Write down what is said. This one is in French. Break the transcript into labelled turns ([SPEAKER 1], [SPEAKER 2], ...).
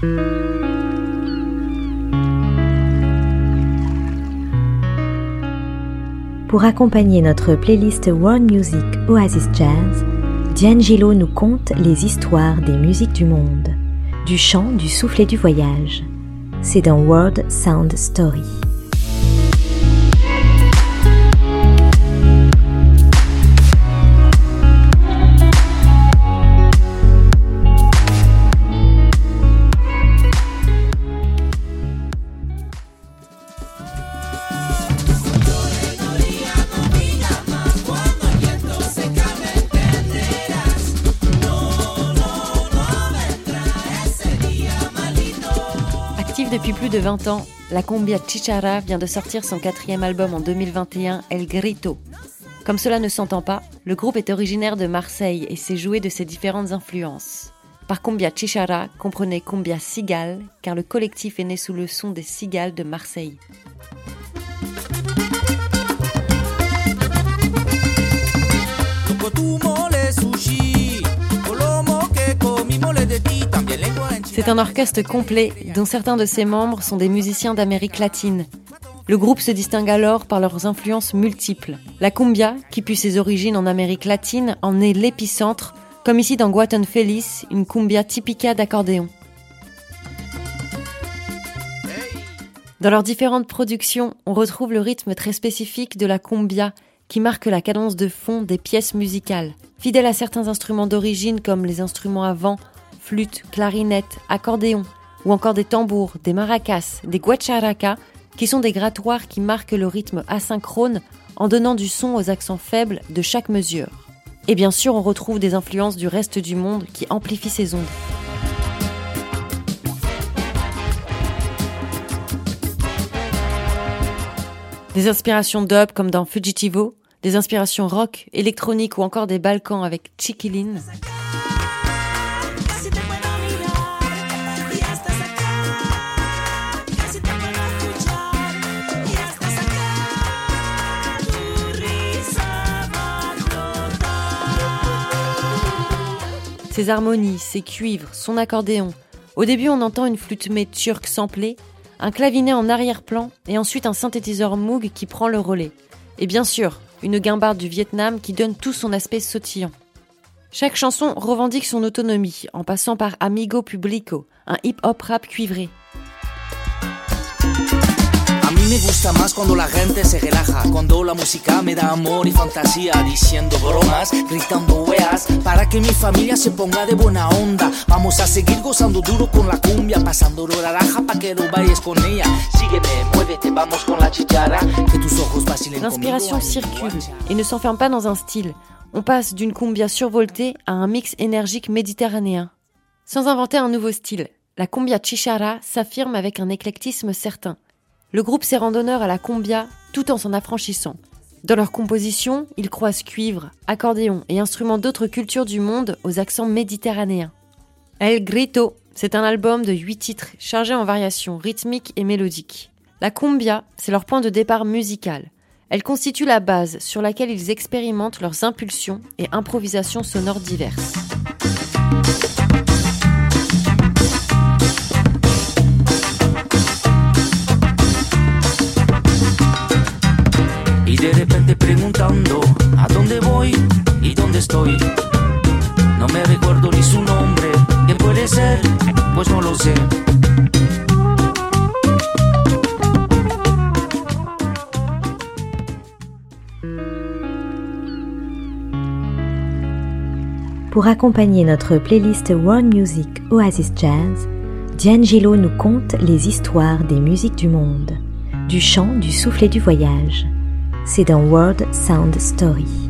[SPEAKER 1] Pour accompagner notre playlist World Music Oasis Jazz, D'Angelo nous conte les histoires des musiques du monde, du chant, du souffle et du voyage. C'est dans World Sound Story.
[SPEAKER 2] Depuis plus de 20 ans, la cumbia Chichara vient de sortir son quatrième album en 2021, El Grito. Comme cela ne s'entend pas, le groupe est originaire de Marseille et s'est joué de ses différentes influences. Par cumbia Chichara, comprenez cumbia cigale, car le collectif est né sous le son des cigales de Marseille. C'est un orchestre complet dont certains de ses membres sont des musiciens d'Amérique latine. Le groupe se distingue alors par leurs influences multiples. La cumbia, qui put ses origines en Amérique latine, en est l'épicentre, comme ici dans Guaton Feliz, une cumbia typica d'accordéon. Dans leurs différentes productions, on retrouve le rythme très spécifique de la cumbia qui marque la cadence de fond des pièces musicales. Fidèle à certains instruments d'origine comme les instruments à vent flûte, clarinette, accordéon, ou encore des tambours, des maracas, des guacharacas, qui sont des grattoirs qui marquent le rythme asynchrone en donnant du son aux accents faibles de chaque mesure. Et bien sûr, on retrouve des influences du reste du monde qui amplifient ces ondes. Des inspirations dub comme dans Fugitivo, des inspirations rock, électronique ou encore des Balkans avec Chiquilin. Ses harmonies, ses cuivres, son accordéon. Au début, on entend une flûte mé turque samplée, un clavinet en arrière-plan et ensuite un synthétiseur Moog qui prend le relais. Et bien sûr, une guimbarde du Vietnam qui donne tout son aspect sautillant. Chaque chanson revendique son autonomie en passant par Amigo Publico, un hip-hop rap cuivré. Me gusta más cuando la gente se relaja, cuando la música me da amor y fantasía, diciendo bromas, gritando weas, para que mi familia se ponga de buena onda. Vamos a seguir gozando duro con la cumbia, pasando la raja pa' que lo bailes con ella. Sígueme, muévete, vamos con la chichara, que tus ojos vacilen L'inspiration circule et ne s'enferme pas dans un style. On passe d'une cumbia survoltée à un mix énergique méditerranéen. Sans inventer un nouveau style, la cumbia chichara s'affirme avec un éclectisme certain. Le groupe s'est randonneur à la combia tout en s'en affranchissant. Dans leur composition, ils croisent cuivre, accordéon et instruments d'autres cultures du monde aux accents méditerranéens. El Grito, c'est un album de 8 titres chargé en variations rythmiques et mélodiques. La cumbia, c'est leur point de départ musical. Elle constitue la base sur laquelle ils expérimentent leurs impulsions et improvisations sonores diverses.
[SPEAKER 1] Pour accompagner notre playlist World Music Oasis Jazz, D'Angelo nous conte les histoires des musiques du monde, du chant, du souffle et du voyage. C'est dans World Sound Story.